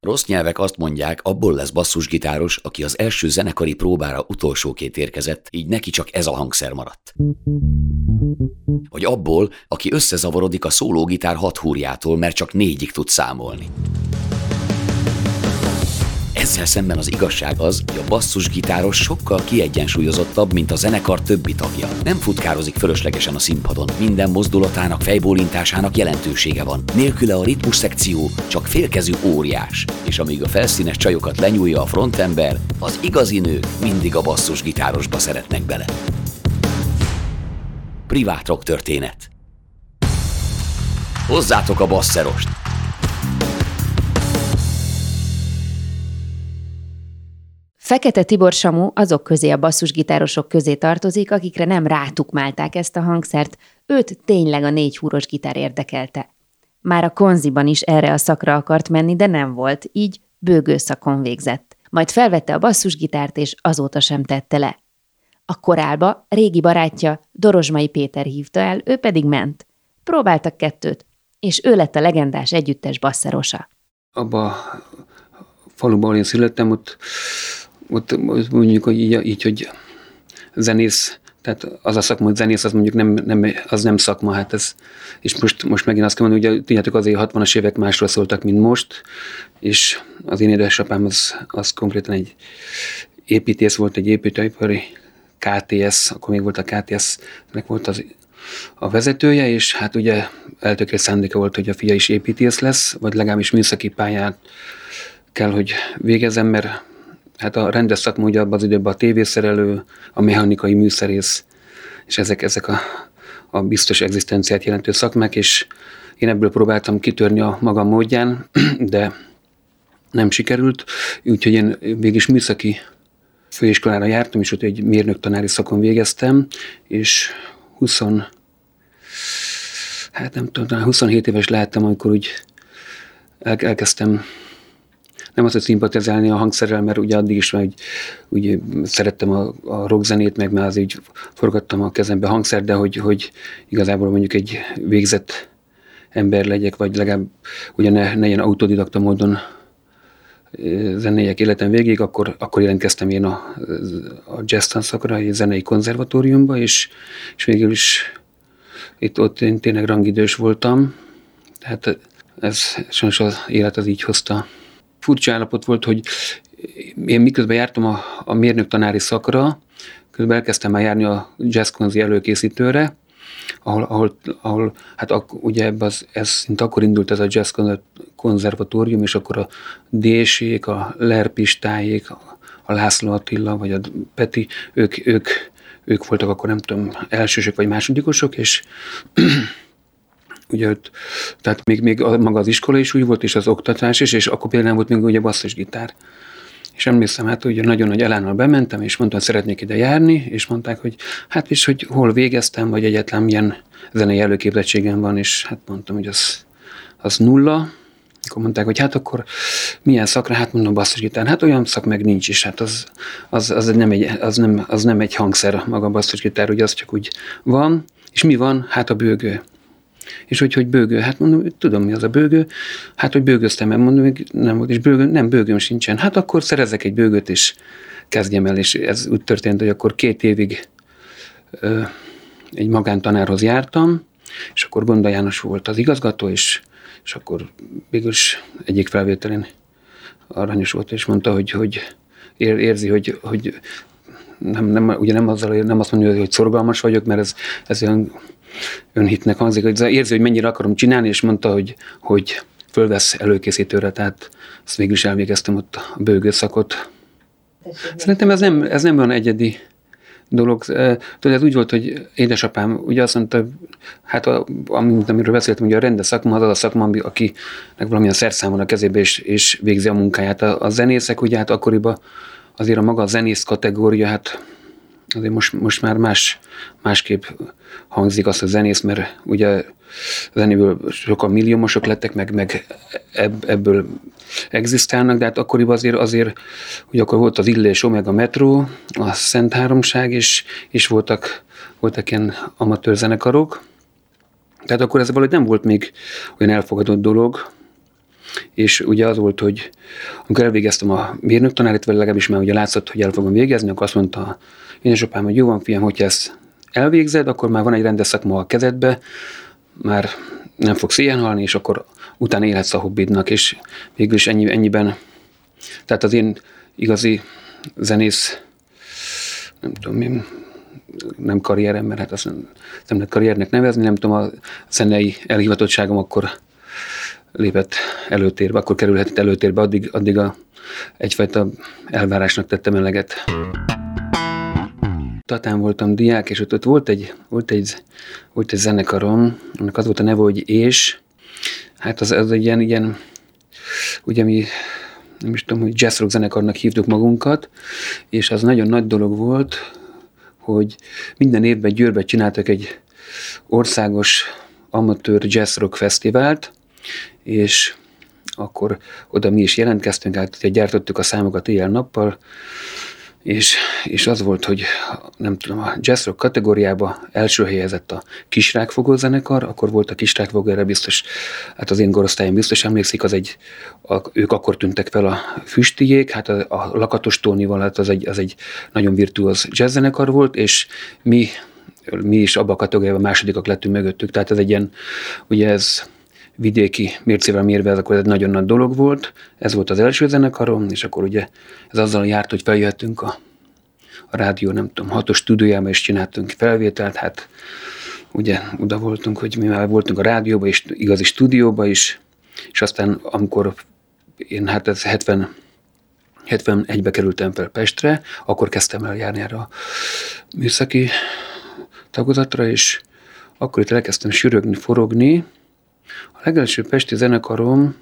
Rossz nyelvek azt mondják, abból lesz basszusgitáros, aki az első zenekari próbára utolsóként érkezett, így neki csak ez a hangszer maradt. Vagy abból, aki összezavarodik a szólógitár hat húrjától, mert csak négyig tud számolni. Ezzel szemben az igazság az, hogy a basszusgitáros sokkal kiegyensúlyozottabb, mint a zenekar többi tagja. Nem futkározik fölöslegesen a színpadon, minden mozdulatának, fejbólintásának jelentősége van. Nélküle a ritmus szekció csak félkezű óriás, és amíg a felszínes csajokat lenyúlja a frontember, az igazi nők mindig a basszusgitárosba szeretnek bele. Privát rock történet. Hozzátok a basszerost! Fekete Tibor Samu azok közé a basszusgitárosok közé tartozik, akikre nem rátukmálták ezt a hangszert, őt tényleg a négy húros gitár érdekelte. Már a konziban is erre a szakra akart menni, de nem volt, így bőgőszakon végzett. Majd felvette a basszusgitárt, és azóta sem tette le. A korálba régi barátja Dorozsmai Péter hívta el, ő pedig ment. Próbáltak kettőt, és ő lett a legendás együttes basszerosa. Abba faluban, ahol én születtem, ott ott mondjuk, hogy így, így, hogy zenész, tehát az a szakma, hogy zenész, az mondjuk nem, nem, az nem szakma, hát ez, és most, most megint azt kell mondani, hogy tudjátok, azért 60-as évek másról szóltak, mint most, és az én édesapám az, az konkrétan egy építész volt, egy építőipari KTS, akkor még volt a KTS-nek volt az a vezetője, és hát ugye eltökélt szándéka volt, hogy a fia is építész lesz, vagy legalábbis műszaki pályát kell, hogy végezem, mert hát a rendes szakma ugye abban az időben a tévészerelő, a mechanikai műszerész, és ezek, ezek a, a biztos egzisztenciát jelentő szakmák, és én ebből próbáltam kitörni a magam módján, de nem sikerült, úgyhogy én végig műszaki főiskolára jártam, és ott egy mérnök tanári szakon végeztem, és 20, hát nem tudom, 27 éves lehettem, amikor úgy elkezdtem nem az, hogy szimpatizálni a hangszerrel, mert ugye addig is hogy úgy szerettem a, a rockzenét, meg már az így forgattam a kezembe hangszer, de hogy, hogy igazából mondjuk egy végzett ember legyek, vagy legalább ugye ne, ne ilyen autodidakta módon zenéjek életem végig, akkor, akkor jelentkeztem én a, a jazz tanszakra, egy zenei konzervatóriumba, és, és végül is itt ott én tényleg rangidős voltam, tehát ez sajnos az élet az így hozta furcsa állapot volt, hogy én miközben jártam a, a mérnök tanári szakra, közben elkezdtem már járni a jazzkonzi előkészítőre, ahol, ahol, ahol hát ak, ugye ebbe ez szint akkor indult ez a jazz konzervatórium, és akkor a Désék, a Lerpistáék, a László Attila, vagy a Peti, ők, ők, ők voltak akkor nem tudom, elsősök vagy másodikosok, és ugye ott, tehát még, még maga az iskola is úgy volt, és az oktatás is, és akkor például volt még ugye basszusgitár. És emlékszem, hát ugye nagyon nagy elánnal bementem, és mondtam, hogy szeretnék ide járni, és mondták, hogy hát is, hogy hol végeztem, vagy egyetlen milyen zenei előképzettségem van, és hát mondtam, hogy az, az nulla, akkor mondták, hogy hát akkor milyen szakra, hát mondom basszusgitár, hát olyan szak meg nincs is, hát az, az, az, nem, egy, az, nem, az nem egy hangszer maga a basszusgitár, ugye az csak úgy van, és mi van? Hát a bőgő. És hogy, hogy bőgő, hát mondom, tudom mi az a bőgő, hát hogy bőgöztem, mert mondom, hogy nem volt, és bőgő, nem bőgőm sincsen. Hát akkor szerezek egy bőgőt, és kezdjem el, és ez úgy történt, hogy akkor két évig ö, egy magántanárhoz jártam, és akkor Gonda János volt az igazgató, és, és akkor végülis egyik felvételén aranyos volt, és mondta, hogy, hogy érzi, hogy, hogy nem, nem, ugye nem, azzal, nem azt mondja, hogy szorgalmas vagyok, mert ez, ez olyan önhitnek hangzik, hogy érzi, hogy mennyire akarom csinálni, és mondta, hogy, hogy fölvesz előkészítőre, tehát azt végül is elvégeztem ott a bőgőszakot. Szerintem ez nem, ez nem olyan egyedi dolog. Tudod, ez úgy volt, hogy édesapám ugye azt mondta, hát a, amit, amiről beszéltem, hogy a rendes szakma az az a szakma, aki akinek valamilyen szerszám a kezébe, és, és végzi a munkáját. A, a zenészek ugye hát akkoriban azért a maga a zenész kategória, hát azért most, most már más, másképp hangzik azt a zenész, mert ugye zenéből sokan milliómosok lettek, meg, meg ebből egzisztálnak, de hát akkoriban azért, azért ugye akkor volt az Illés Omega Metro, a Szent Háromság, és, és voltak, voltak ilyen amatőr zenekarok, tehát akkor ez valahogy nem volt még olyan elfogadott dolog, és ugye az volt, hogy amikor elvégeztem a mérnök tanárit, vagy legalábbis már ugye látszott, hogy el fogom végezni, akkor azt mondta édesapám, hogy jó van, fiam, hogyha ezt elvégzed, akkor már van egy rendes szakma a kezedbe, már nem fogsz ilyen halni, és akkor utána élhetsz a hobbidnak, és végül is ennyi, ennyiben, tehát az én igazi zenész, nem tudom én, nem karrierem, mert hát azt nem, nem lehet karriernek nevezni, nem tudom, a zenei elhivatottságom akkor lépett előtérbe, akkor kerülhetett előtérbe, addig, addig a, egyfajta elvárásnak tettem eleget. Tatán voltam diák, és ott, ott volt, egy, volt, egy, volt egy zenekarom, annak az volt a neve, hogy És. Hát az, az egy ilyen, ilyen ugye mi nem is tudom, hogy jazz rock zenekarnak hívtuk magunkat, és az nagyon nagy dolog volt, hogy minden évben Győrbe csináltak egy országos amatőr jazz rock fesztivált, és akkor oda mi is jelentkeztünk, hát gyártottuk a számokat éjjel-nappal, és, és az volt, hogy nem tudom, a jazz rock kategóriába első helyezett a Kisrákfogó zenekar, akkor volt a Kisrákfogó, erre biztos, hát az én korosztályom biztos emlékszik, az egy, a, ők akkor tűntek fel a füstijék, hát a, a Lakatos Tónival, hát az egy, az egy nagyon virtuóz jazz zenekar volt, és mi, mi is abba a kategóriában másodikak lettünk mögöttük, tehát ez egy ilyen, ugye ez vidéki mércével mérve ez akkor egy nagyon nagy dolog volt. Ez volt az első zenekarom, és akkor ugye ez azzal járt, hogy feljöttünk a, a rádió, nem tudom, hatos stúdiójában, és csináltunk felvételt, hát ugye oda voltunk, hogy mi már voltunk a rádióban, és igazi stúdióban is, és aztán amikor én hát ez 70 71-be kerültem fel Pestre, akkor kezdtem el járni erre a műszaki tagozatra, és akkor itt elkezdtem sürögni, forogni, a legelső pesti zenekarom,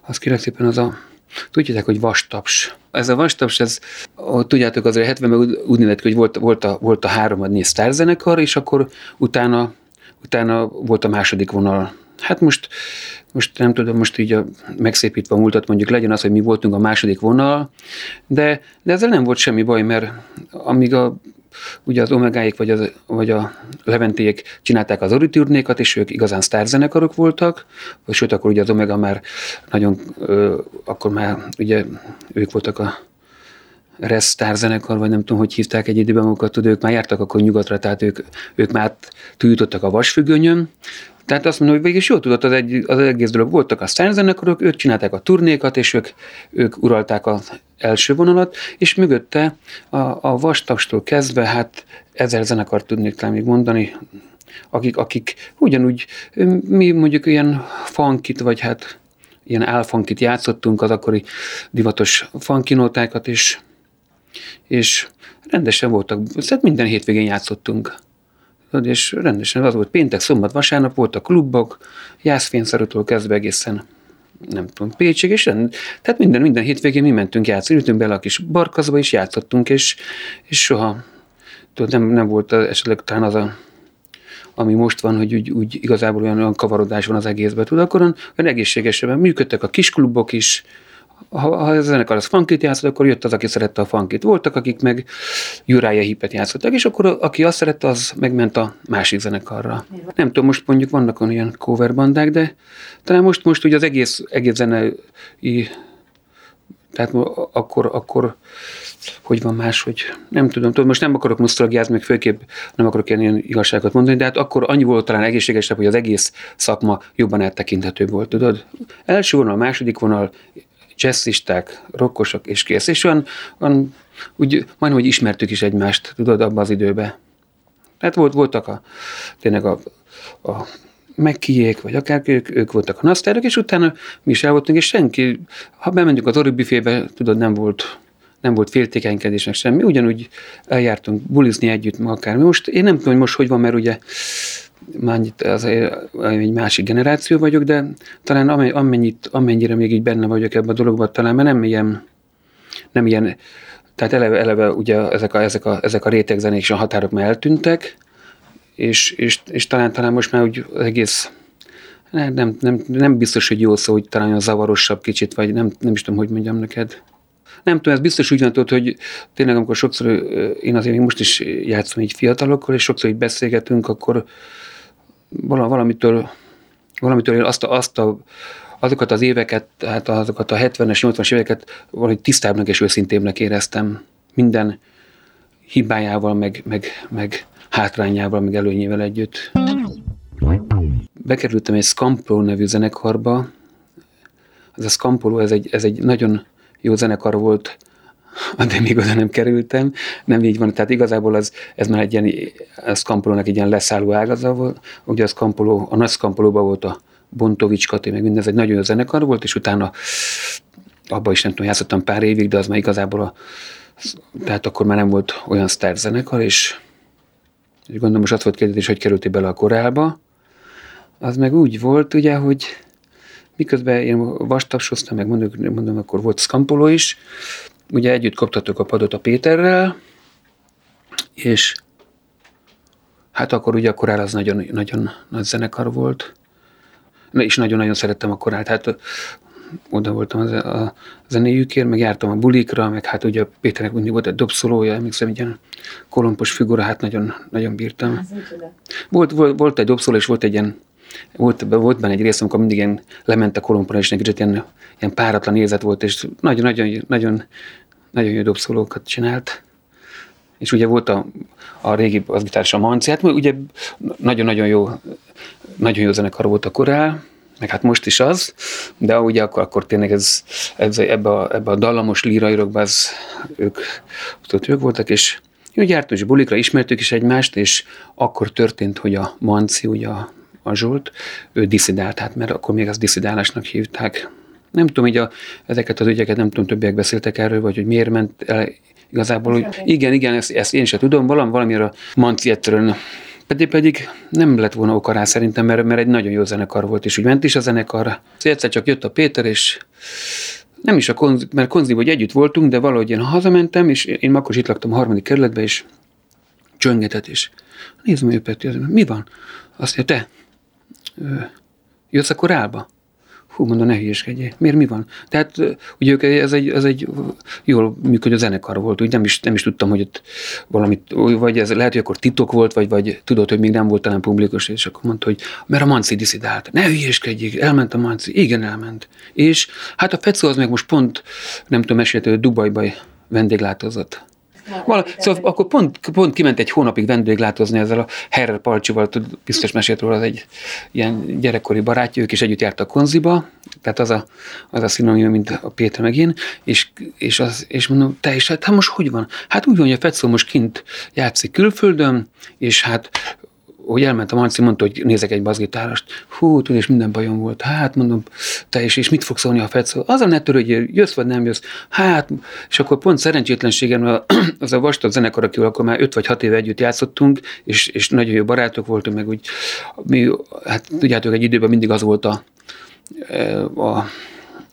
az kérek szépen az a, tudjátok, hogy vastaps. Ez a vastaps, ez, tudjátok, azért 70-ben úgy nézett hogy volt, volt, a, volt a három négy zenekar, és akkor utána, utána volt a második vonal. Hát most, most nem tudom, most így a, megszépítve a múltat mondjuk legyen az, hogy mi voltunk a második vonal, de, de ezzel nem volt semmi baj, mert amíg a ugye az Omegáik vagy, az, vagy a Leventék csinálták az Oriturnékat, és ők igazán sztárzenekarok voltak, vagy sőt, akkor ugye az Omega már nagyon, ö, akkor már ugye ők voltak a Resz zenekar, vagy nem tudom, hogy hívták egy időben magukat, tudod, ők már jártak akkor nyugatra, tehát ők, ők már túljutottak a vasfüggönyön, tehát azt mondom, hogy végig is jól tudott az, egy, az egész dolog. Voltak a sztárzenekarok, ők csinálták a turnékat, és ők, ők uralták az első vonalat, és mögötte a, a vastagstól kezdve, hát ezer zenekart tudnék talán még mondani, akik, akik ugyanúgy, mi mondjuk ilyen funkit, vagy hát ilyen álfunkit játszottunk, az akkori divatos funkinótákat, és, és rendesen voltak, tehát minden hétvégén játszottunk. És rendesen az volt péntek, szombat, vasárnap voltak klubok, jászfényszarútól kezdve egészen nem tudom, Pécsig, és rend, tehát minden, minden hétvégén mi mentünk játszani, ültünk bele a kis barkazba, és játszottunk, és, és soha tudod, nem, nem volt esetleg talán az a ami most van, hogy úgy, úgy igazából olyan, olyan kavarodás van az egészben, tudod, akkor olyan, egészségesebben működtek a kisklubok is, ha, ha a zenekar az funkit játszott, akkor jött az, aki szerette a funkit. Voltak, akik meg Uriah Hipet játszottak, és akkor aki azt szerette, az megment a másik zenekarra. Nem tudom, most mondjuk vannak olyan cover bandák, de talán most, most ugye az egész, egész zenei, tehát akkor, akkor hogy van más, hogy nem tudom, tudom most nem akarok musztalagiázni, meg főképp nem akarok ilyen igazságot mondani, de hát akkor annyi volt talán egészségesebb, hogy az egész szakma jobban áttekinthetőbb volt, tudod? Első vonal, második vonal, jazzisták, rokkosok és kész. És olyan, olyan úgy majdnem, hogy ismertük is egymást, tudod, abban az időben. Tehát volt, voltak a, tényleg a, a megkijék, vagy akár ők, ők voltak a nasztárok, és utána mi is el voltunk, és senki, ha bementünk az oribüfébe, tudod, nem volt nem volt féltékenykedés, meg semmi, ugyanúgy eljártunk bulizni együtt, akármi. Most én nem tudom, hogy most hogy van, mert ugye már itt az egy másik generáció vagyok, de talán amennyit, amennyire még így benne vagyok ebben a dologban, talán mert nem ilyen, nem ilyen, tehát eleve, eleve ugye ezek a, ezek a, ezek a rétegzenék és a határok már eltűntek, és, és, és talán, talán most már úgy egész nem, nem, nem, nem biztos, hogy jó szó, hogy talán a zavarosabb kicsit, vagy nem, nem is tudom, hogy mondjam neked. Nem tudom, ez biztos úgy van, hogy tényleg amikor sokszor, én azért még most is játszom így fiatalokkal, és sokszor így beszélgetünk, akkor valamitől, valamitől én azt a, azt a azokat az éveket, hát azokat a 70-es, 80-as éveket valahogy tisztábbnak és őszintébbnek éreztem. Minden hibájával, meg, meg, meg hátrányával, meg előnyével együtt. Bekerültem egy Scampolo nevű zenekarba. Ez a Scampolo, ez egy, ez egy nagyon jó zenekar volt, de még oda nem kerültem. Nem így van, tehát igazából az, ez már egy ilyen, a Scampolónak egy ilyen leszálló ágaza volt. Ugye a Scampolo, a nagy Scampolóban volt a Bontovics Kati, meg minden, ez egy nagyon jó zenekar volt, és utána abban is nem tudom, játszottam pár évig, de az már igazából a, tehát akkor már nem volt olyan sztár zenekar, és, és gondolom most azt volt kérdés, hogy kerültél bele a korálba. Az meg úgy volt, ugye, hogy miközben én vastapsoztam, meg mondom, mondom, akkor volt Scampolo is, ugye együtt kaptatok a padot a Péterrel, és hát akkor ugye a korál az nagyon, nagyon nagy zenekar volt, és nagyon-nagyon szerettem a korált. Hát oda voltam a zenéjükért, meg jártam a bulikra, meg hát ugye Péternek mindig volt egy dobszolója, emlékszem, egy ilyen kolompos figura, hát nagyon, nagyon bírtam. Volt, volt, volt egy dobszoló, és volt egy ilyen volt, volt benne egy rész, amikor mindig ilyen lement a kolompra, és egy ilyen, ilyen páratlan érzet volt, és nagyon, nagyon, nagyon, jó dobszolókat csinált. És ugye volt a, a régi az a Manci, hát ugye nagyon-nagyon jó, nagyon jó zenekar volt a korál, meg hát most is az, de ugye akkor, akkor tényleg ez, ez ebbe, a, ebbe a dallamos lírairokban az, ők, ott ők voltak, és jó, jártunk is bulikra, ismertük is egymást, és akkor történt, hogy a Manci, ugye a, a Zsolt, ő diszidált, hát mert akkor még az diszidálásnak hívták. Nem tudom, így a, ezeket az ügyeket, nem tudom, többiek beszéltek erről, vagy hogy miért ment el igazából, hogy igen, igen, ezt, ezt én sem tudom, valami, valamire a Manci egyszerűen pedig, pedig nem lett volna oka rá szerintem, mert, mert egy nagyon jó zenekar volt, és úgy ment is a zenekar. Szóval egyszer csak jött a Péter, és nem is a konzi, mert konzi hogy együtt voltunk, de valahogy én hazamentem, és én akkor is itt laktam a harmadik kerületben, és csöngetett, és nézd ő Peti, mi van? Azt mondja, te, jössz a korálba? Hú, mondom, ne hülyeskedjél. Miért mi van? Tehát ugye ők, ez egy, ez egy jól működő zenekar volt, úgy nem is, nem is tudtam, hogy ott valamit, vagy ez lehet, hogy akkor titok volt, vagy, vagy tudod, hogy még nem volt talán publikus, és akkor mondta, hogy mert a Manci diszidált. Ne hülyeskedjék, elment a Manci. Igen, elment. És hát a Fecó az meg most pont, nem tudom, mesélte, hogy Dubajba vendéglátozott. Val, szóval akkor pont, pont kiment egy hónapig vendéglátozni ezzel a Herrer Palcsival, biztos mesélt róla, az egy ilyen gyerekkori barátja, ők is együtt jártak konziba, tehát az a, az a szinonim, mint a Péter meg én, és, és, az, és mondom, te is, hát, hát most hogy van? Hát úgy van, hogy a Fetszó most kint játszik külföldön, és hát hogy a Manci, mondta, hogy nézek egy baszgitárost. Hú, tudod, és minden bajom volt. Hát mondom, te is, és mit fogsz szólni a Fetszó? Az a ne törődjél, jössz vagy nem jössz. Hát, és akkor pont szerencsétlenségem, az a vastag zenekar, akivel akkor már 5 vagy 6 éve együtt játszottunk, és, és nagyon jó barátok voltunk, meg úgy, mi, hát tudjátok, egy időben mindig az volt a, a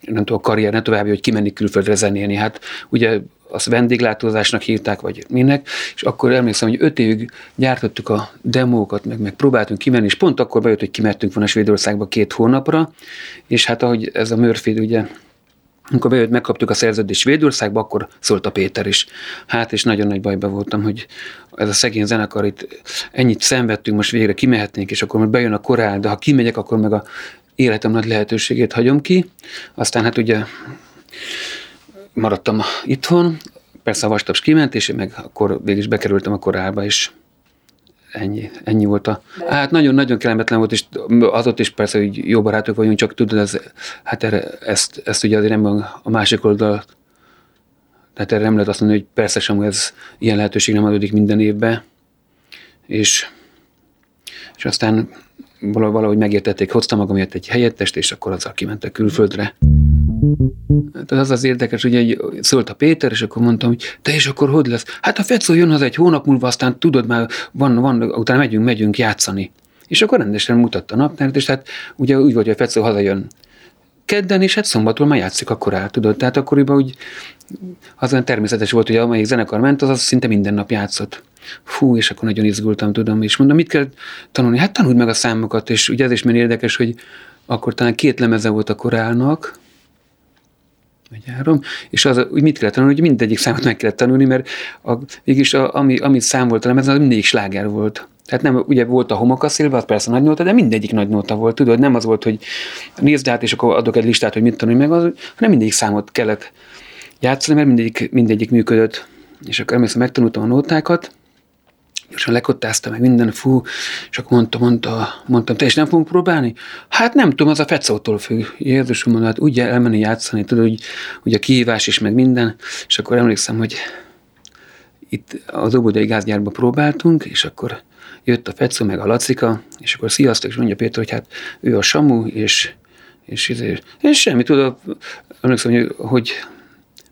nem tudom, a karrier, ne további, hogy kimenni külföldre zenélni. Hát ugye azt vendéglátózásnak hívták, vagy minek, és akkor emlékszem, hogy öt évig gyártottuk a demókat, meg, meg próbáltunk kimenni, és pont akkor bejött, hogy kimertünk volna Svédországba két hónapra, és hát ahogy ez a Murphy ugye amikor bejött, megkaptuk a szerződést Svédországba, akkor szólt a Péter is. Hát, és nagyon nagy bajba voltam, hogy ez a szegény zenekar itt ennyit szenvedtünk, most végre kimehetnénk, és akkor majd bejön a korál, de ha kimegyek, akkor meg a életem nagy lehetőségét hagyom ki. Aztán hát ugye maradtam itthon, persze a vastaps kiment, és meg akkor végig is bekerültem a korálba, és ennyi, ennyi volt a... Hát nagyon-nagyon kellemetlen volt, és az ott is persze, hogy jó barátok vagyunk, csak tudod, ez, hát erre, ezt, ezt ugye azért nem a másik oldal, tehát erre nem lehet azt mondani, hogy persze sem ez ilyen lehetőség nem adódik minden évben, és, és aztán valahogy megértették, hoztam magamért egy helyettest, és akkor azzal kimentek külföldre. Hát az az érdekes, hogy szólt a Péter, és akkor mondtam, hogy te és akkor hogy lesz? Hát a Fecó jön az egy hónap múlva, aztán tudod már, van, van, utána megyünk, megyünk játszani. És akkor rendesen mutatta a naptárt, és hát ugye úgy volt, hogy a Fecó hazajön kedden, és hát szombaton már játszik akkor el, tudod. Tehát akkoriban úgy az olyan természetes volt, hogy amelyik zenekar ment, az, az szinte minden nap játszott. Fú, és akkor nagyon izgultam, tudom, és mondom, mit kell tanulni? Hát tanuld meg a számokat, és ugye ez is milyen érdekes, hogy akkor talán két lemeze volt a korálnak, vagy és az, hogy mit kellett tanulni, hogy mindegyik számot meg kellett tanulni, mert a, végülis a, ami, amit szám volt a lemezen, az mindig sláger volt. Tehát nem, ugye volt a homokaszilva, az persze nagy nóta, de mindegyik nagy nóta volt, tudod, nem az volt, hogy nézd át, és akkor adok egy listát, hogy mit tanulni meg, az, hanem mindegyik számot kellett játszani, mert mindegyik, mindegyik működött. És akkor emlékszem, megtanultam a nótákat, gyorsan lekottázta meg minden, fú, és akkor mondta, mondta, mondtam, te is nem fogunk próbálni? Hát nem tudom, az a fecótól függ. Jézusom mondta, hát úgy elmenni játszani, tudod, hogy ugye a kihívás is, meg minden, és akkor emlékszem, hogy itt az Óbudai gázgyárba próbáltunk, és akkor jött a Fecó, meg a Lacika, és akkor sziasztok, és mondja Péter, hogy hát ő a Samu, és, és, és, és semmi, tudod, emlékszem, hogy, hogy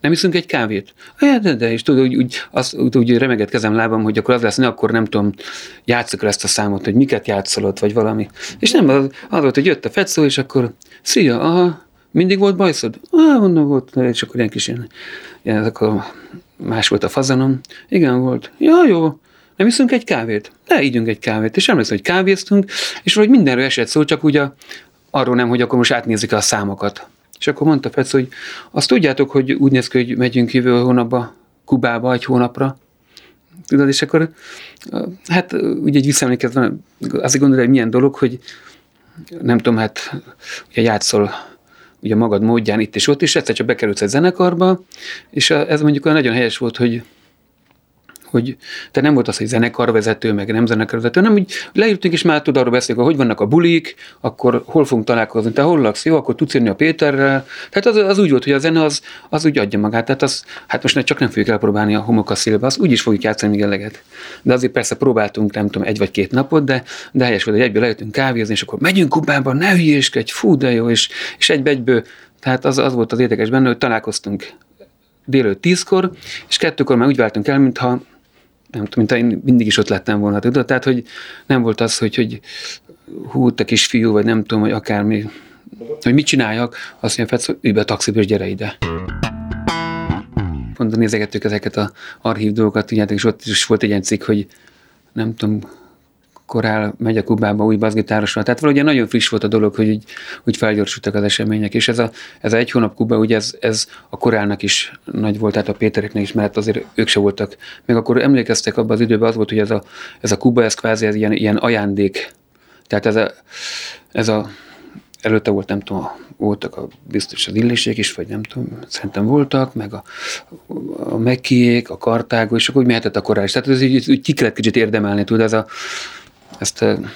nem iszunk egy kávét? Ja, de, de, és tudod, úgy, úgy, azt, úgy, úgy remeget kezem lábam, hogy akkor az lesz, ne, akkor nem tudom, játszok ezt a számot, hogy miket játszolott, vagy valami. És nem, az, az volt, hogy jött a Fecó, és akkor, szia, aha, mindig volt bajszod? Ah, mondom, volt, és akkor ilyen kis ilyen, ilyen akkor más volt a fazanom. Igen, volt. Ja, jó, nem iszunk egy kávét? Ne, ígyünk egy kávét. És emlékszem, hogy kávéztunk, és valahogy mindenről esett szó, csak ugye arról nem, hogy akkor most átnézik a számokat. És akkor mondta Fec, hogy azt tudjátok, hogy úgy néz ki, hogy megyünk jövő hónapba Kubába egy hónapra. Tudod, és akkor hát ugye egy visszaemlékezve, azt gondolod, hogy milyen dolog, hogy nem tudom, hát ugye játszol ugye magad módján itt és ott is, egyszer csak bekerülsz egy zenekarba, és ez mondjuk olyan nagyon helyes volt, hogy hogy te nem volt az, hogy zenekarvezető, meg nem zenekarvezető, nem úgy leírtunk, és már tud arról beszélni, hogy hogy vannak a bulik, akkor hol fogunk találkozni, te hol laksz, jó, akkor tudsz jönni a Péterrel. Tehát az, az úgy volt, hogy a zene az, az úgy adja magát. Tehát az, hát most csak nem fogjuk elpróbálni a homokaszilba, az úgy is fogjuk játszani még eleget. De azért persze próbáltunk, nem tudom, egy vagy két napot, de, de helyes volt, hogy egyből lejöttünk kávézni, és akkor megyünk Kubába, ne hülyéskedj, fú, de jó, és, és egybe egyből tehát az, az volt az érdekes benne, hogy találkoztunk délőtt tízkor, és kettőkor már úgy váltunk el, mintha nem tudom, mint én mindig is ott lettem volna, tudod? Tehát, hogy nem volt az, hogy, hogy hú, te kisfiú, vagy nem tudom, hogy akármi, hogy mit csináljak, azt mondja, Fetsz, ülj be a taxiba, és gyere ide. Pont nézegettük ezeket a archív dolgokat, tudjátok, és ott is volt egy ilyen cikk, hogy nem tudom, korál megy a Kubába új bassgitárosra. Tehát valahogy nagyon friss volt a dolog, hogy úgy, úgy felgyorsultak az események. És ez a, ez a egy hónap Kuba, ugye ez, ez a korálnak is nagy volt, tehát a Pétereknek is, mert azért ők se voltak. Még akkor emlékeztek abban az időben, az volt, hogy ez a, ez a Kuba, ez kvázi ez ilyen, ilyen ajándék. Tehát ez a, ez a előtte volt, nem tudom, voltak a, biztos az illésék is, vagy nem tudom, szerintem voltak, meg a, a mekiék, a kartágó, és akkor úgy mehetett a korál Tehát ez úgy, úgy ki kellett kicsit érdemelni, tudod, ez a, ezt, nem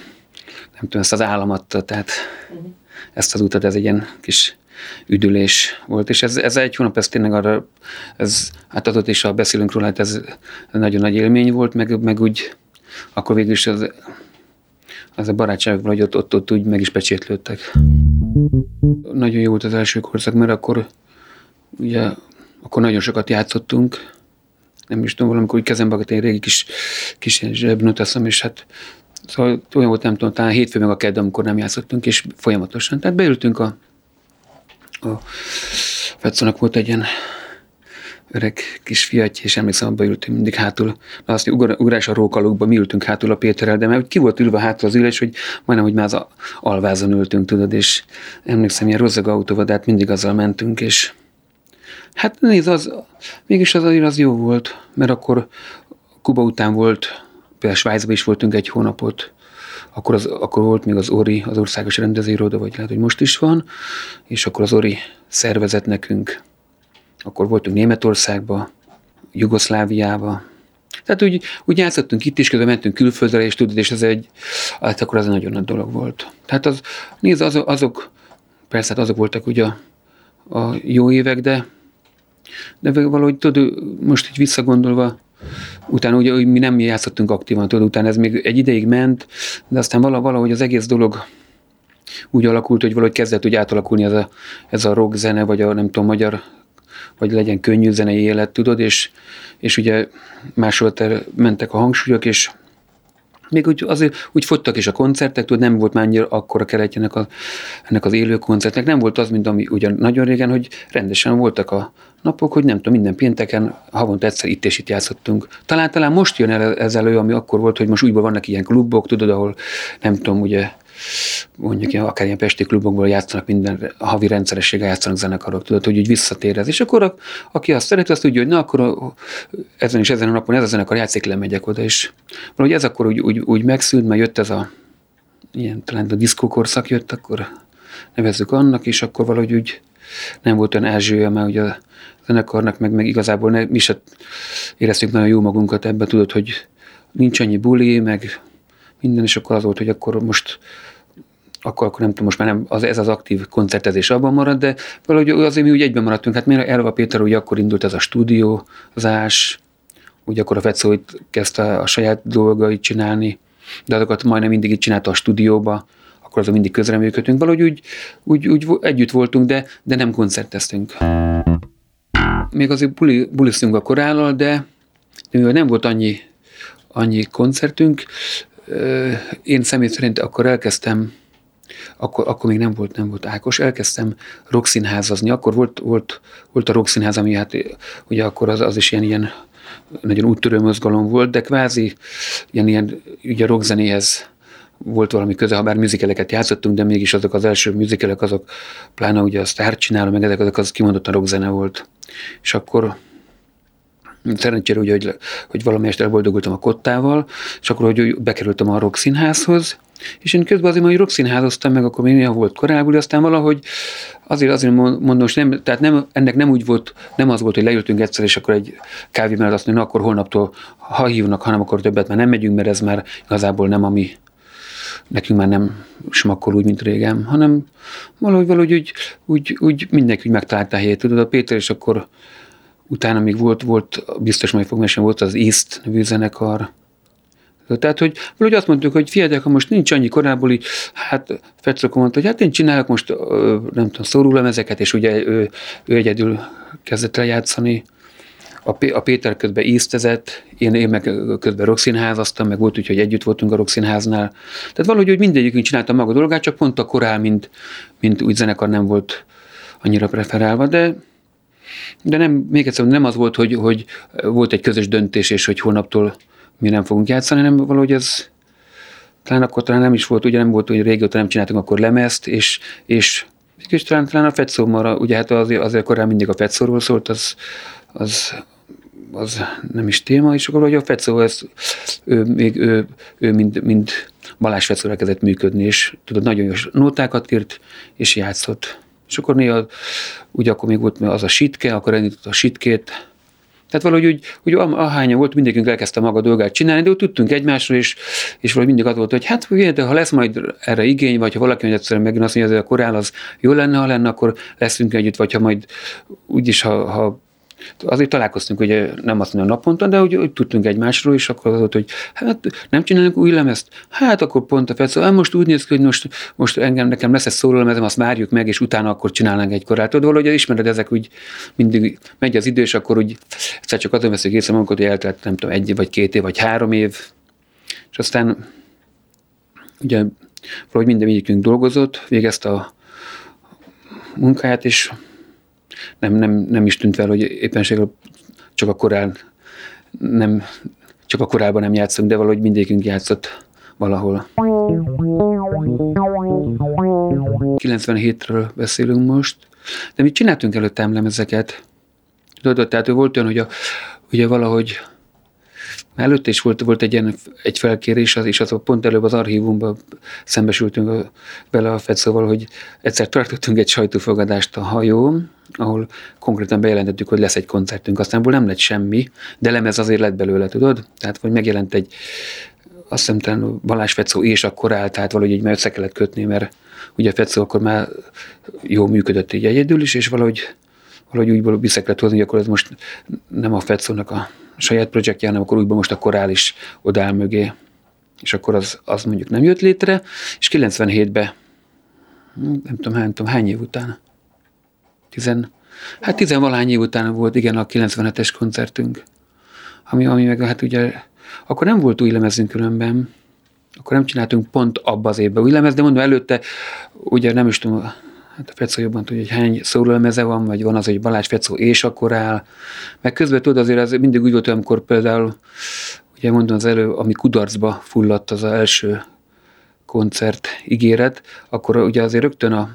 tudom, ezt az államat, tehát uh-huh. ezt az utat, ez egy ilyen kis üdülés volt, és ez, ez egy hónap, ez tényleg arra, ez, hát adott is, ha beszélünk róla, hát ez, nagyon nagy élmény volt, meg, meg úgy, akkor végül is az, az a barátságok vagy ott, ott, ott úgy meg is pecsétlődtek. Nagyon jó volt az első korszak, mert akkor ugye, akkor nagyon sokat játszottunk, nem is tudom, valamikor úgy kezembe egy régi kis, kis zsebnotaszom, és hát Szóval olyan volt, nem tudom, talán hétfő meg a kedd, amikor nem játszottunk, és folyamatosan. Tehát beültünk a, a Fetszónak volt egy ilyen öreg kis fiatja, és emlékszem, abba ültünk mindig hátul. Na azt ugrás a rókalókba, mi ültünk hátul a Péterrel, de mert ki volt ülve hátul az ülés, hogy majdnem, hogy már az alvázon ültünk, tudod, és emlékszem, ilyen rozzag autóval, de hát mindig azzal mentünk, és hát nézd, az, mégis az az jó volt, mert akkor Kuba után volt például Svájcban is voltunk egy hónapot, akkor, az, akkor volt még az ORI, az Országos Rendezőiroda, vagy lehet, hogy most is van, és akkor az ORI szervezett nekünk. Akkor voltunk Németországba, Jugoszláviába, tehát úgy, úgy játszottunk itt is, közben mentünk külföldre, és tudod, és ez egy, hát akkor az egy nagyon nagy dolog volt. Tehát az, nézd, azok, azok persze hát azok voltak ugye a, a jó évek, de, de valahogy tudod, most így visszagondolva, utána ugye mi nem játszottunk aktívan, tudod, utána ez még egy ideig ment, de aztán valahogy az egész dolog úgy alakult, hogy valahogy kezdett úgy átalakulni ez a, ez a rock zene, vagy a nem tudom, magyar, vagy legyen könnyű zenei élet, tudod, és, és ugye máshol mentek a hangsúlyok, és még úgy, azért úgy fogytak is a koncertek, tudod, nem volt már annyira akkora keretje ennek, a, ennek az élő koncertnek, nem volt az, mint ami ugyan nagyon régen, hogy rendesen voltak a napok, hogy nem tudom, minden pénteken havonta egyszer itt és itt játszottunk. Talán talán most jön el ez elő, ami akkor volt, hogy most újban vannak ilyen klubok, tudod, ahol nem tudom, ugye mondjuk akár ilyen pesti klubokból játszanak, minden havi rendszerességgel játszanak zenekarok, tudod, hogy úgy visszatér ez. És akkor a, aki azt szereti, azt tudja, hogy na, akkor a, ezen és ezen a napon ez a zenekar játszik, lemegyek oda, és valahogy ez akkor úgy, úgy, úgy megszűnt, mert jött ez a ilyen, talán a diszkókorszak jött, akkor nevezzük annak, és akkor valahogy úgy nem volt olyan ázsője, mert ugye a zenekarnak, meg, meg igazából ne, mi se éreztük nagyon jó magunkat ebbe, tudod, hogy nincs annyi buli, meg minden, és akkor az volt, hogy akkor most akkor, akkor nem tudom, most már nem, az, ez az aktív koncertezés abban marad, de valahogy azért mi úgy egyben maradtunk. Hát miért Elva Péter, ugye akkor indult ez a stúdiózás, úgy akkor a Fecó kezdte a saját dolgait csinálni, de azokat majdnem mindig itt csinálta a stúdióba, akkor azon mindig közreműködtünk. Valahogy úgy, úgy, úgy együtt voltunk, de, de nem koncerteztünk. Még azért buli, bulisztunk a korállal, de, de mivel nem volt annyi, annyi koncertünk, én személy szerint akkor elkezdtem, akkor, akkor még nem volt, nem volt Ákos, elkezdtem rockszínházazni, akkor volt, volt, volt a rockszínház, ami hát ugye akkor az, az is ilyen, ilyen nagyon úttörő mozgalom volt, de kvázi ilyen, ilyen ugye rockzenéhez volt valami köze, ha bár műzikeleket játszottunk, de mégis azok az első műzikelek, azok pláne ugye a Star csinálom, meg ezek, azok az kimondottan rockzene volt. És akkor szerencsére ugye, hogy, hogy valamelyest elboldogultam a kottával, és akkor, hogy bekerültem a rock színházhoz, és én közben azért majd rock színházoztam meg, akkor még volt korábban, aztán valahogy azért, azért mondom, hogy nem, tehát nem, ennek nem úgy volt, nem az volt, hogy leültünk egyszer, és akkor egy kávé mellett azt mondja, akkor holnaptól, ha hívnak, hanem akkor többet már nem megyünk, mert ez már igazából nem a mi nekünk már nem smakkol úgy, mint régen, hanem valahogy, valahogy úgy, úgy, úgy mindenki úgy megtalálta a helyét. Tudod, a Péter, és akkor utána még volt, volt biztos majd fog mesélni, volt az East nevű zenekar, tehát, hogy valahogy azt mondtuk, hogy figyeljetek, ha most nincs annyi korából, így, hát Fetszokon mondta, hogy hát én csinálok most, nem tudom, szórulemezeket, és ugye ő, ő egyedül kezdett el játszani. A, P- a Péter közben íztezett, én, én meg közben rockszínházaztam, meg volt úgy, hogy együtt voltunk a rockszínháznál. Tehát valahogy hogy mindegyikünk csinálta maga dolgát, csak pont a korál, mint, mint úgy zenekar nem volt annyira preferálva, de de nem, még egyszer nem az volt, hogy, hogy volt egy közös döntés, és hogy holnaptól mi nem fogunk játszani, hanem valahogy ez talán akkor talán nem is volt, ugye nem volt, hogy régóta nem csináltunk akkor lemezt, és, és és talán, talán a Fetszómara, ugye hát azért, azért korábban mindig a Fetszóról szólt, az, az, az nem is téma, és akkor hogy a Fetszó, ez, ő, még ő, ő mind, mind Balázs Fetszóra kezdett működni, és tudod, nagyon jó nótákat írt, és játszott. És akkor néha, ugye akkor még volt az a sitke, akkor elindított a sitkét, tehát valahogy úgy, úgy ahánya volt, mindenkünk elkezdte maga dolgát csinálni, de úgy tudtunk egymásról, és, és valahogy mindig az volt, hogy hát de ha lesz majd erre igény, vagy ha valaki majd egyszerűen megint azt mondja, hogy a korál az jó lenne, ha lenne, akkor leszünk együtt, vagy ha majd úgyis, ha, ha Azért találkoztunk, ugye nem azt mondja naponta, de úgy, úgy tudtunk egymásról, és akkor az volt, hogy hát nem csinálunk új lemezt. Hát akkor pont a Fecó, hát most úgy néz ki, hogy most, most engem, nekem lesz egy szórólemezem, azt várjuk meg, és utána akkor csinálnánk egy korát. Tudod, valahogy ismered, ezek úgy mindig megy az idő, és akkor úgy egyszer csak azon veszük észre magunkat, hogy eltelt nem tudom, egy vagy két év, vagy három év, és aztán ugye valahogy minden mindegyikünk dolgozott, végezte a munkáját, és nem, nem, nem is tűnt fel, hogy éppenséggel csak a korán nem, csak a korában nem játszunk, de valahogy mindegyikünk játszott valahol. 97-ről beszélünk most, de mi csináltunk előtte emlemezeket. Tudod, tehát volt olyan, hogy a, ugye valahogy Előtte is volt, volt egy ilyen egy felkérés, és az pont előbb az archívumban szembesültünk vele a Fetszóval, hogy egyszer tartottunk egy sajtófogadást a hajón, ahol konkrétan bejelentettük, hogy lesz egy koncertünk, aztán nem lett semmi, de lemez azért lett belőle, tudod? Tehát, hogy megjelent egy, azt hiszem, talán Balázs Fetszó és akkor áll, tehát valahogy így már össze kellett kötni, mert ugye Fetszó akkor már jó működött így egyedül is, és valahogy, valahogy úgy vissza kellett hozni, hogy akkor ez most nem a Fetszónak a saját projektje, hanem akkor újban most a korál is odáll mögé. És akkor az, az mondjuk nem jött létre, és 97-ben, nem tudom, hány, tudom, hány év után, tizen, hát tizenvalány év után volt, igen, a 97-es koncertünk, ami, ami meg hát ugye, akkor nem volt új lemezünk különben, akkor nem csináltunk pont abba az évben új lemez, de mondom előtte, ugye nem is tudom, hát a Fecó jobban tudja, hogy hány szórólemeze van, vagy van az, hogy Balázs Fecó és akkor áll. Meg közben tudod, azért ez mindig úgy volt, amikor például, ugye mondom az elő, ami kudarcba fulladt az, az első koncert ígéret, akkor ugye azért rögtön a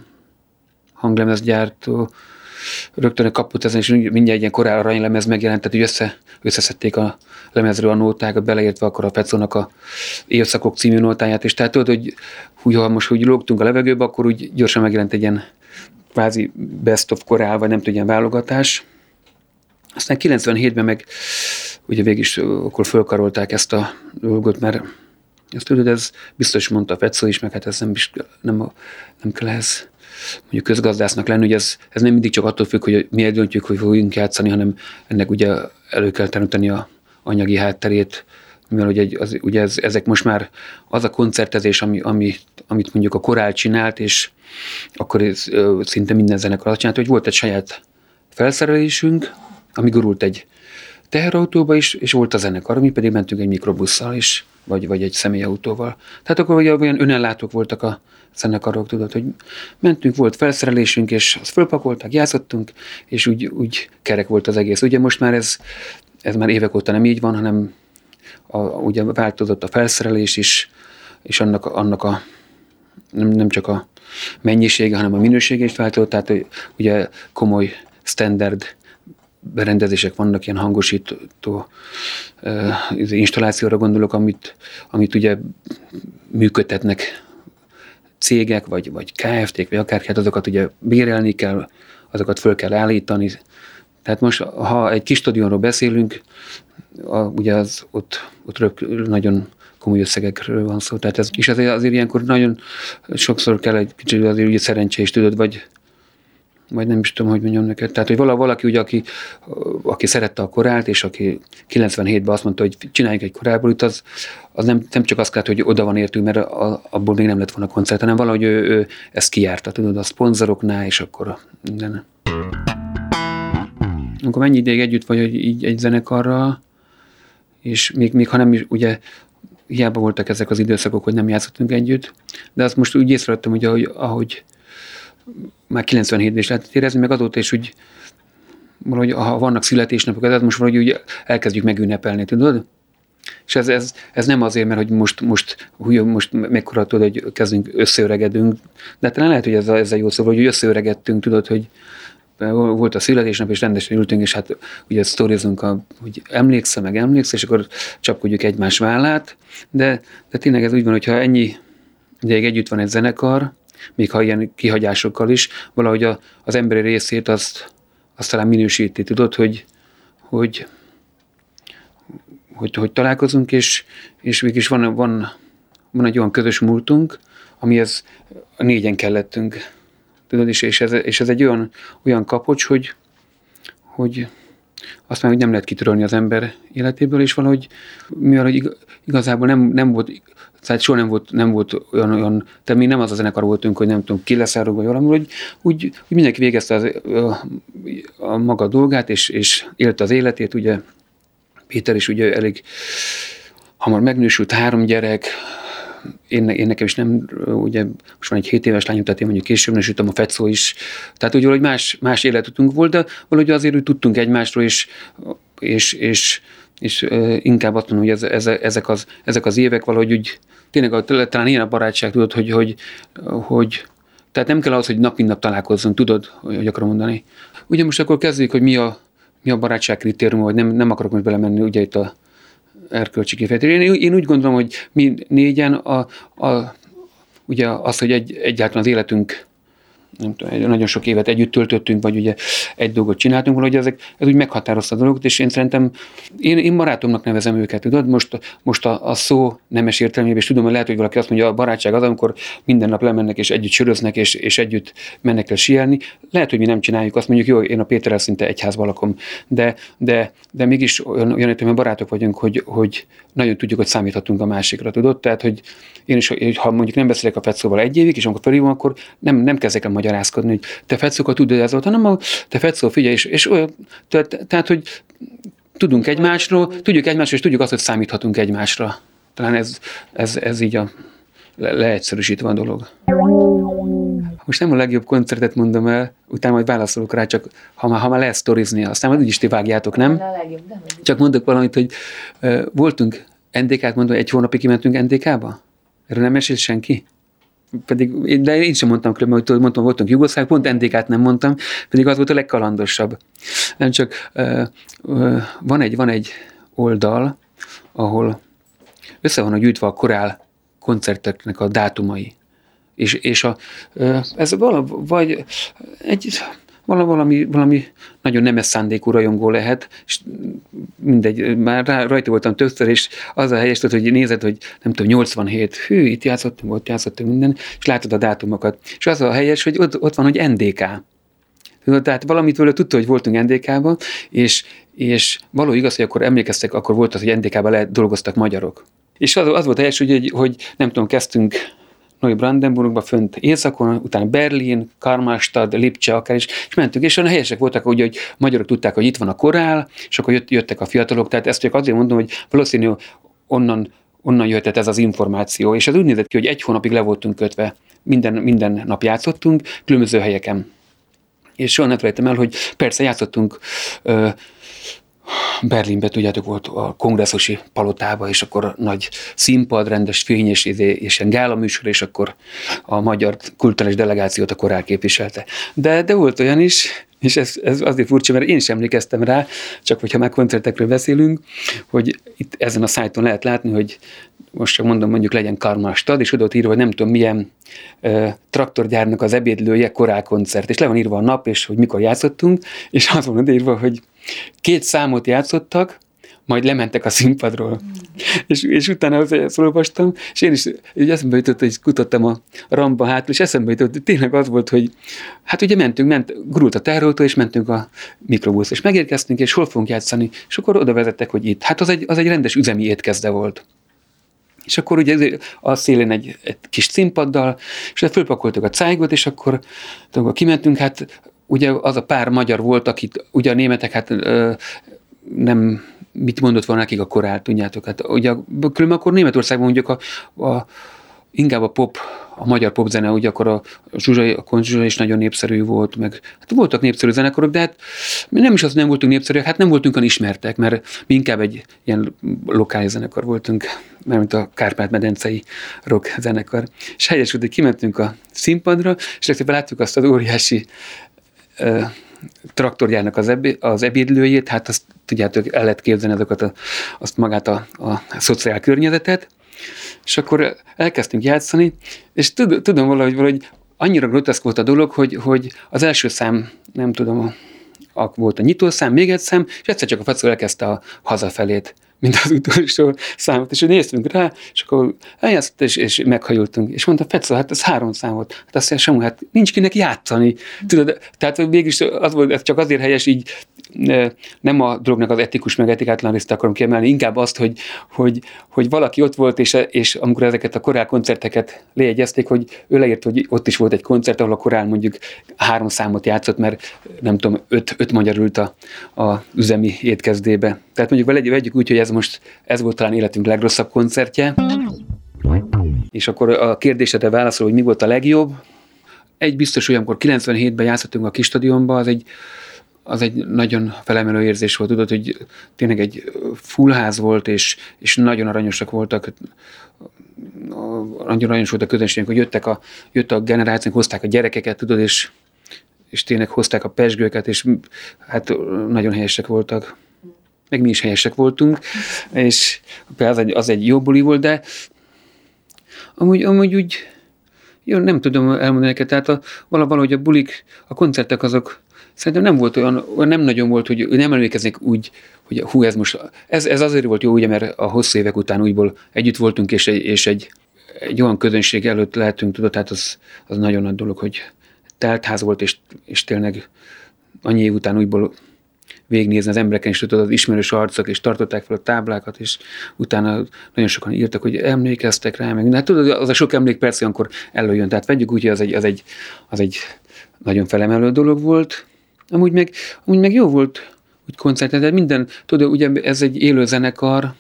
hanglemezgyártó rögtön kaput ezen, és mindjárt ilyen korál aranylemez megjelent, tehát hogy össze, összeszedték a lemezről a nótákat, beleértve akkor a Pecónak a Évszakok című nótáját, és tehát tudod, hogy úgy, ha most úgy lógtunk a levegőbe, akkor úgy gyorsan megjelent egy ilyen kvázi best of korál, vagy nem tudom, ilyen válogatás. Aztán 97-ben meg ugye végig is akkor fölkarolták ezt a dolgot, mert ezt tudod, ez biztos mondta a Fetszó is, meg hát ez nem, nem, nem kell ez mondjuk közgazdásznak lenni, hogy ez, ez nem mindig csak attól függ, hogy mi döntjük, hogy fogunk játszani, hanem ennek ugye elő kell teremteni a anyagi hátterét, mivel ugye, az, ugye ez, ezek most már az a koncertezés, ami, ami, amit mondjuk a korál csinált, és akkor ez, szinte minden zenekar azt csinált, hogy volt egy saját felszerelésünk, ami gurult egy teherautóba is, és volt a zenekar, mi pedig mentünk egy mikrobusszal is, vagy, vagy egy személyautóval. Tehát akkor olyan önellátók voltak a zenekarok, tudod, hogy mentünk, volt felszerelésünk, és azt fölpakoltak, játszottunk, és úgy, úgy kerek volt az egész. Ugye most már ez, ez már évek óta nem így van, hanem a, ugye változott a felszerelés is, és annak, annak a nem, nem csak a mennyisége, hanem a minősége is változott, tehát ugye komoly standard berendezések vannak, ilyen hangosító uh, installációra gondolok, amit, amit ugye működtetnek cégek, vagy, vagy KFT-k, vagy akár hát azokat ugye bérelni kell, azokat föl kell állítani. Tehát most, ha egy kis stadionról beszélünk, a, ugye az ott, ott rög, nagyon komoly összegekről van szó. Tehát ez, és azért, azért ilyenkor nagyon sokszor kell egy kicsit azért ugye szerencsés, tudod, vagy vagy nem is tudom, hogy mondjam neked. Tehát, hogy valaki, ugye, aki, aki szerette a korált, és aki 97-ben azt mondta, hogy csináljunk egy korálbulit, az, az nem, nem csak azt kellett, hogy oda van értünk, mert a, abból még nem lett volna koncert, hanem valahogy ő, ő ezt kijárta, tudod, a szponzoroknál, és akkor minden. Amikor mennyi ideig együtt vagy hogy így egy zenekarral, és még, még ha nem is, ugye hiába voltak ezek az időszakok, hogy nem játszottunk együtt, de azt most úgy észrevettem, hogy ahogy, ahogy már 97-ben is lehet érezni, meg azóta is úgy valahogy, ha vannak születésnapok, ez most valahogy úgy elkezdjük megünnepelni, tudod? És ez, ez, ez nem azért, mert hogy most, most, most mekkora tudod, hogy kezdünk összeöregedünk, de talán lehet, hogy ez a, ez a jó szó, hogy összeöregedtünk, tudod, hogy volt a születésnap, és rendesen ültünk, és hát ugye sztorizunk, a, hogy emlékszem, meg emlékszel, és akkor csapkodjuk egymás vállát, de, de tényleg ez úgy van, hogyha ennyi ideig együtt van egy zenekar, még ha ilyen kihagyásokkal is, valahogy a, az emberi részét azt, azt talán minősíti, tudod, hogy, hogy, hogy, hogy találkozunk, és, és végig van, van, van egy olyan közös múltunk, amihez négyen kellettünk. Tudod, és, és, ez, és ez egy olyan, olyan kapocs, hogy, hogy azt már hogy nem lehet kitörölni az ember életéből, és valahogy, mivel hogy igazából nem, nem volt tehát soha nem volt, nem volt olyan, olyan, tehát mi nem az a zenekar voltunk, hogy nem tudom, ki lesz vagy valami, hogy úgy, úgy mindenki végezte az, a, a, maga dolgát, és, és élte az életét, ugye Péter is ugye elég hamar megnősült, három gyerek, én, én nekem is nem, ugye most van egy 7 éves lányom, tehát én mondjuk később nősültem, a Fetszó is, tehát úgy hogy más, más életutunk volt, de valahogy azért úgy tudtunk egymásról, és, és, és, és inkább azt mondom, hogy ez, ez, ezek, az, ezek az évek valahogy úgy, tényleg talán ilyen a barátság, tudod, hogy, hogy, hogy tehát nem kell az, hogy nap mint nap találkozzunk, tudod, hogy akarom mondani. Ugye most akkor kezdjük, hogy mi a, mi a barátság kritérium, vagy nem, nem akarok most belemenni ugye itt a erkölcsi kifejezés. Én, én úgy gondolom, hogy mi négyen a, a, ugye az, hogy egy, egyáltalán az életünk nem tudom, nagyon sok évet együtt töltöttünk, vagy ugye egy dolgot csináltunk, valahogy ezek, ez úgy meghatározta a dolgot, és én szerintem, én, én barátomnak nevezem őket, tudod, most, most a, a szó nemes értelmében, és tudom, hogy lehet, hogy valaki azt mondja, a barátság az, amikor minden nap lemennek, és együtt söröznek, és, és együtt mennek el sielni. Lehet, hogy mi nem csináljuk azt, mondjuk, jó, én a Péterrel szinte egy házban lakom, de, de, de mégis olyan, olyan értelemben barátok vagyunk, hogy, hogy nagyon tudjuk, hogy számíthatunk a másikra, tudod? Tehát, hogy én is, ha mondjuk nem beszélek a Fetszóval egy évig, és amikor felhívom, akkor nem, nem kezdek el magyarázkodni, hogy te Fetszókat tudod ez volt, hanem a, te Fetszó, figyelj, és, és olyan, tehát, tehát, hogy tudunk egymásról, tudjuk egymásról, és tudjuk azt, hogy számíthatunk egymásra. Talán ez, ez, ez így a le, leegyszerűsítve a dolog. Most nem a legjobb koncertet mondom el, utána majd válaszolok rá, csak ha már, ha már lehet sztorizni, aztán majd úgyis ti vágjátok, nem? A legjobb, nem Csak mondok valamit, hogy uh, voltunk NDK-t mondom, egy hónapig kimentünk NDK-ba? Erről nem mesél senki? Pedig, de én sem mondtam különben, hogy mondtam, voltunk Jugoszláv, pont NDK-t nem mondtam, pedig az volt a legkalandosabb. Nem csak uh, uh, van, egy, van egy oldal, ahol össze van gyűjtve a korál koncerteknek a dátumai. És, és a, ez vala, vagy egy, valami, valami nagyon nemes szándékú rajongó lehet, és mindegy, már rá, rajta voltam többször, és az a helyes, hogy nézed, hogy nem tudom, 87, hű, itt játszottunk, ott játszottunk minden, és látod a dátumokat. És az a helyes, hogy ott, ott van, hogy NDK. Tehát valamit vele tudta, hogy voltunk NDK-ban, és, és való igaz, hogy akkor emlékeztek, akkor volt az, hogy NDK-ban dolgoztak magyarok. És az, az volt helyes, hogy, hogy nem tudom, kezdtünk Nagy Brandenburgba, fönt északon, utána Berlin, Karmastad, Lipcse akár is, és mentünk, és olyan helyesek voltak, úgy, hogy magyarok tudták, hogy itt van a korál, és akkor jött, jöttek a fiatalok, tehát ezt csak azért mondom, hogy valószínű onnan, onnan jöhetett ez az információ, és ez úgy nézett ki, hogy egy hónapig le voltunk kötve, minden, minden nap játszottunk, különböző helyeken. És soha nem felejtem el, hogy persze játszottunk ö, Berlinbe, tudjátok, volt a kongresszusi palotába, és akkor nagy színpad, rendes fényes izé, és ilyen gála műsor, és akkor a magyar kulturális delegációt a korál képviselte. De, de volt olyan is, és ez, ez azért furcsa, mert én is emlékeztem rá, csak hogyha már koncertekről beszélünk, hogy itt ezen a szájton lehet látni, hogy most csak mondom, mondjuk legyen Karmastad, és oda írva, hogy nem tudom milyen ö, traktorgyárnak az ebédlője korálkoncert, és le van írva a nap, és hogy mikor játszottunk, és az van írva, hogy két számot játszottak, majd lementek a színpadról. Mm. És, és utána ezt olvastam, és én is így eszembe jutott, hogy kutattam a ramba hátul, és eszembe jutott, hogy tényleg az volt, hogy hát ugye mentünk, ment, gurult a terrautó, és mentünk a mikrobusz, és megérkeztünk, és hol fogunk játszani, és akkor oda vezettek, hogy itt. Hát az egy, az egy rendes üzemi étkezde volt. És akkor ugye a szélén egy, egy kis színpaddal, és fölpakoltuk a cájgot, és akkor akkor kimentünk, hát ugye az a pár magyar volt, akit ugye a németek hát ö, nem mit mondott volna nekik a korál, tudjátok, hát ugye különben akkor Németországban mondjuk a, a inkább a pop, a magyar popzene, ugye akkor a Zsuzsai, a Konzsuzsa is nagyon népszerű volt, meg hát voltak népszerű zenekarok, de hát mi nem is az, nem voltunk népszerűek, hát nem voltunk olyan ismertek, mert mi inkább egy ilyen lokális zenekar voltunk, mert mint a Kárpát-medencei rock zenekar. És helyes hogy kimentünk a színpadra, és legszépen láttuk azt az óriási uh, traktorjának az, ebé, az ebédlőjét, hát azt tudjátok, el lehet képzelni azokat a, azt magát a, a szociál környezetet, és akkor elkezdtünk játszani, és tud, tudom valahogy, valahogy annyira groteszk volt a dolog, hogy, hogy az első szám, nem tudom, a, a, volt a nyitószám, még egy szám, és egyszer csak a facó elkezdte a hazafelét mint az utolsó számot, és néztünk rá, és akkor eljátszott, és, és meghajultunk, és mondta, Feca, hát ez három számot. Hát azt mondja, hát nincs kinek játszani. Tudod, tehát mégis az volt, ez csak azért helyes így nem a drognak az etikus meg etikátlan részt akarom kiemelni, inkább azt, hogy, hogy, hogy valaki ott volt, és, és amikor ezeket a korál koncerteket lejegyezték, hogy ő leírt, hogy ott is volt egy koncert, ahol a korál mondjuk három számot játszott, mert nem tudom, öt, öt magyar ült a, a üzemi étkezdébe. Tehát mondjuk vegyük úgy, hogy ez most, ez volt talán életünk legrosszabb koncertje, és akkor a kérdésedre válaszol, hogy mi volt a legjobb. Egy biztos, hogy amikor 97-ben játszottunk a kis stadionba, az egy az egy nagyon felemelő érzés volt, tudod, hogy tényleg egy fullház volt, és, és nagyon aranyosak voltak, nagyon aranyos volt a közönségünk, hogy jöttek a, jött a generációk, hozták a gyerekeket, tudod, és, és tényleg hozták a pesgőket, és hát nagyon helyesek voltak. Meg mi is helyesek voltunk, és az egy, az egy jó buli volt, de amúgy, amúgy úgy, jó, nem tudom elmondani neked, tehát a, valahogy a bulik, a koncertek azok, Szerintem nem volt olyan, nem nagyon volt, hogy nem emlékeznék úgy, hogy hú, ez most, ez, ez azért volt jó, ugye, mert a hosszú évek után újból együtt voltunk, és egy, és egy, egy olyan közönség előtt lehetünk, tudod, tehát az, az nagyon nagy dolog, hogy teltház volt, és, és tényleg annyi év után újból végignézni az embereken, és tudod, az ismerős arcok, és tartották fel a táblákat, és utána nagyon sokan írtak, hogy emlékeztek rá, meg hát tudod, az a sok emlék persze akkor előjön, tehát vegyük úgy, hogy az egy, az egy, az egy nagyon felemelő dolog volt, Amúgy meg, amúgy meg jó volt úgy koncerten, de minden, tudod, ugye ez egy élő zenekar,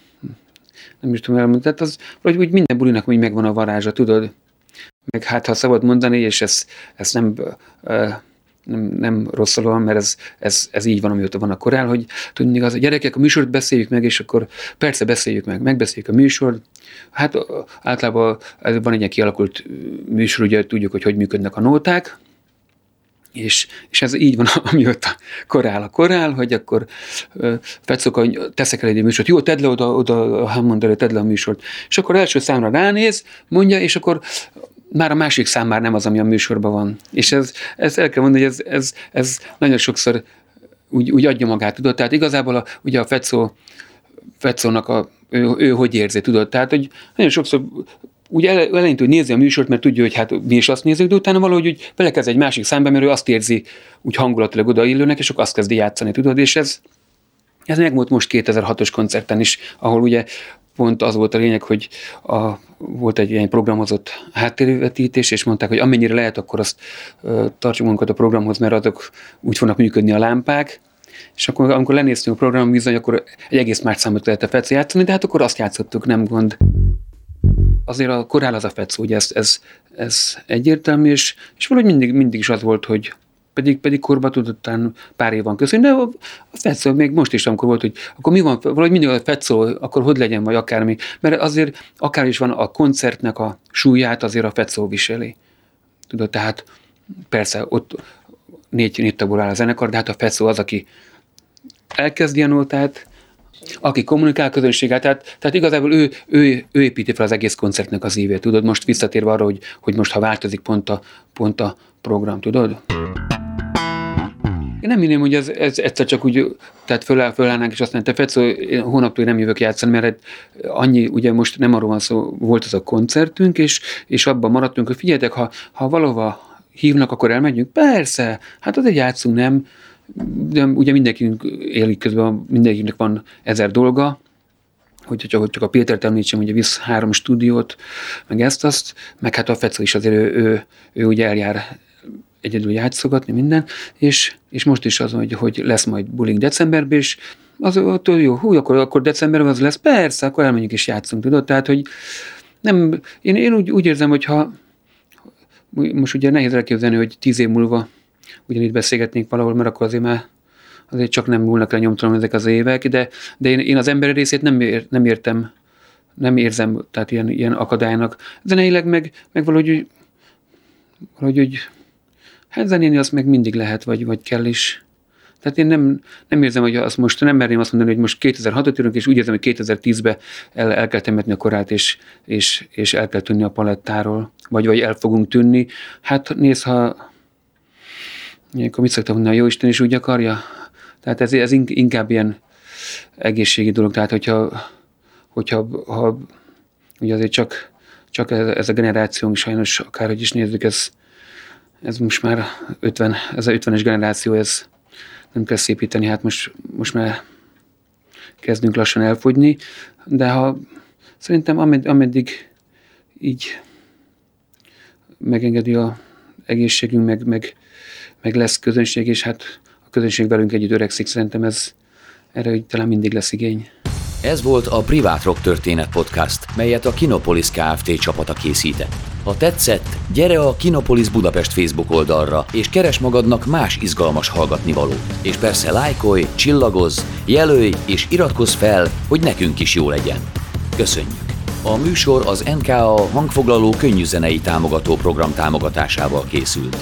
nem is tudom elmondani, tehát az, vagy úgy minden bulinak úgy megvan a varázsa, tudod? Meg hát, ha szabad mondani, és ezt, ezt nem, nem, nem rosszalóan, mert ez, ez, ez, így van, amióta van a korál, hogy tudni az a gyerekek, a műsort beszéljük meg, és akkor persze beszéljük meg, megbeszéljük a műsort. Hát általában van egy ilyen kialakult műsor, ugye tudjuk, hogy hogy működnek a nóták, és, és ez így van, amióta korál a korál, hogy akkor hogy teszek el egy műsort, jó, tedd le oda, oda a Hammond elő, tedd le a műsort. És akkor első számra ránéz, mondja, és akkor már a másik szám már nem az, ami a műsorban van. És ez, ez el kell mondani, hogy ez, ez, ez nagyon sokszor úgy, úgy adja magát, tudod? Tehát igazából a, ugye a Fecó, Fecónak a, ő, ő hogy érzi, tudod? Tehát, hogy nagyon sokszor úgy eleinte, hogy nézi a műsort, mert tudja, hogy hát mi is azt nézzük, de utána valahogy úgy belekezd egy másik számba, mert ő azt érzi úgy hangulatilag odaillőnek, és akkor azt kezdi játszani, tudod, és ez, ez megmúlt most 2006-os koncerten is, ahol ugye pont az volt a lényeg, hogy a, volt egy ilyen programozott háttérvetítés, és mondták, hogy amennyire lehet, akkor azt ö, tartsuk magunkat a programhoz, mert azok úgy fognak működni a lámpák, és akkor, amikor lenéztünk a program bizony, akkor egy egész más számot lehet a feci játszani, de hát akkor azt játszottuk, nem gond. Azért a korál az a fec, ugye ez, ez, ez egyértelmű, és, és valahogy mindig, mindig is az volt, hogy, pedig, pedig korba tudottan pár év van köszönni, de a, Fetszó még most is, amikor volt, hogy akkor mi van, valahogy mindig a Fetszó, akkor hogy legyen, vagy akármi, mert azért akár is van a koncertnek a súlyát, azért a Fetszó viseli. Tudod, tehát persze ott négy, négy tagból áll a zenekar, de hát a Fetszó az, aki elkezdi a nótát, aki kommunikál közönséggel, tehát, tehát igazából ő, ő, ő építi fel az egész koncertnek az évét, tudod, most visszatérve arra, hogy, hogy most ha változik pont a, pont a program, tudod? Én nem hinném, hogy ez, ez egyszer csak úgy, tehát föláll, fölállnánk, és azt mondja, te Fecó, én hónaptól nem jövök játszani, mert annyi, ugye most nem arról van szó, volt az a koncertünk, és, és abban maradtunk, hogy figyeljetek, ha, ha valahova hívnak, akkor elmegyünk? Persze, hát azért játszunk, nem? De ugye mindenkinek élik közben, mindenkinek van ezer dolga, hogy, hogy csak a Pétert említsem, ugye visz három stúdiót, meg ezt-azt, meg hát a Fecó is azért ő, ő, ő ugye eljár egyedül játszogatni minden, és, és most is az, hogy, hogy lesz majd bullying decemberben, és az ott jó, hú, akkor, akkor decemberben az lesz, persze, akkor elmenjünk és játszunk, tudod? Tehát, hogy nem, én, én úgy, úgy érzem, hogy ha most ugye nehéz elképzelni, hogy tíz év múlva ugyanígy beszélgetnénk valahol, mert akkor azért már azért csak nem múlnak le nyomtalan ezek az évek, de, de én, én az emberi részét nem, ér, nem értem, nem érzem, tehát ilyen, ilyen akadálynak. Zeneileg meg, meg valahogy, valahogy úgy Hát zenélni azt meg mindig lehet, vagy, vagy kell is. Tehát én nem, nem érzem, hogy azt most nem merném azt mondani, hogy most 2006-ot írunk, és úgy érzem, hogy 2010-ben el, el kell temetni a korát, és, és, és el kell tűnni a palettáról, vagy, vagy el fogunk tűnni. Hát nézd, ha ilyenkor mit szoktam mondani, a Jóisten is úgy akarja? Tehát ez, ez inkább ilyen egészségi dolog, tehát hogyha, hogyha ha, ugye azért csak, csak ez, ez a generációnk sajnos, akárhogy is nézzük, ez, ez most már 50, ez a 50-es generáció, ez nem kell szépíteni, hát most, most már kezdünk lassan elfogyni, de ha szerintem amed, ameddig így megengedi a egészségünk, meg, meg, meg lesz közönség, és hát a közönség velünk együtt öregszik, szerintem ez erre talán mindig lesz igény. Ez volt a Privát Rock Történet Podcast, melyet a Kinopolis Kft. csapata készített. Ha tetszett, gyere a Kinopolis Budapest Facebook oldalra, és keres magadnak más izgalmas hallgatnivalót. És persze lájkolj, csillagozz, jelölj és iratkozz fel, hogy nekünk is jó legyen. Köszönjük! A műsor az NKA hangfoglaló könnyűzenei támogató program támogatásával készült.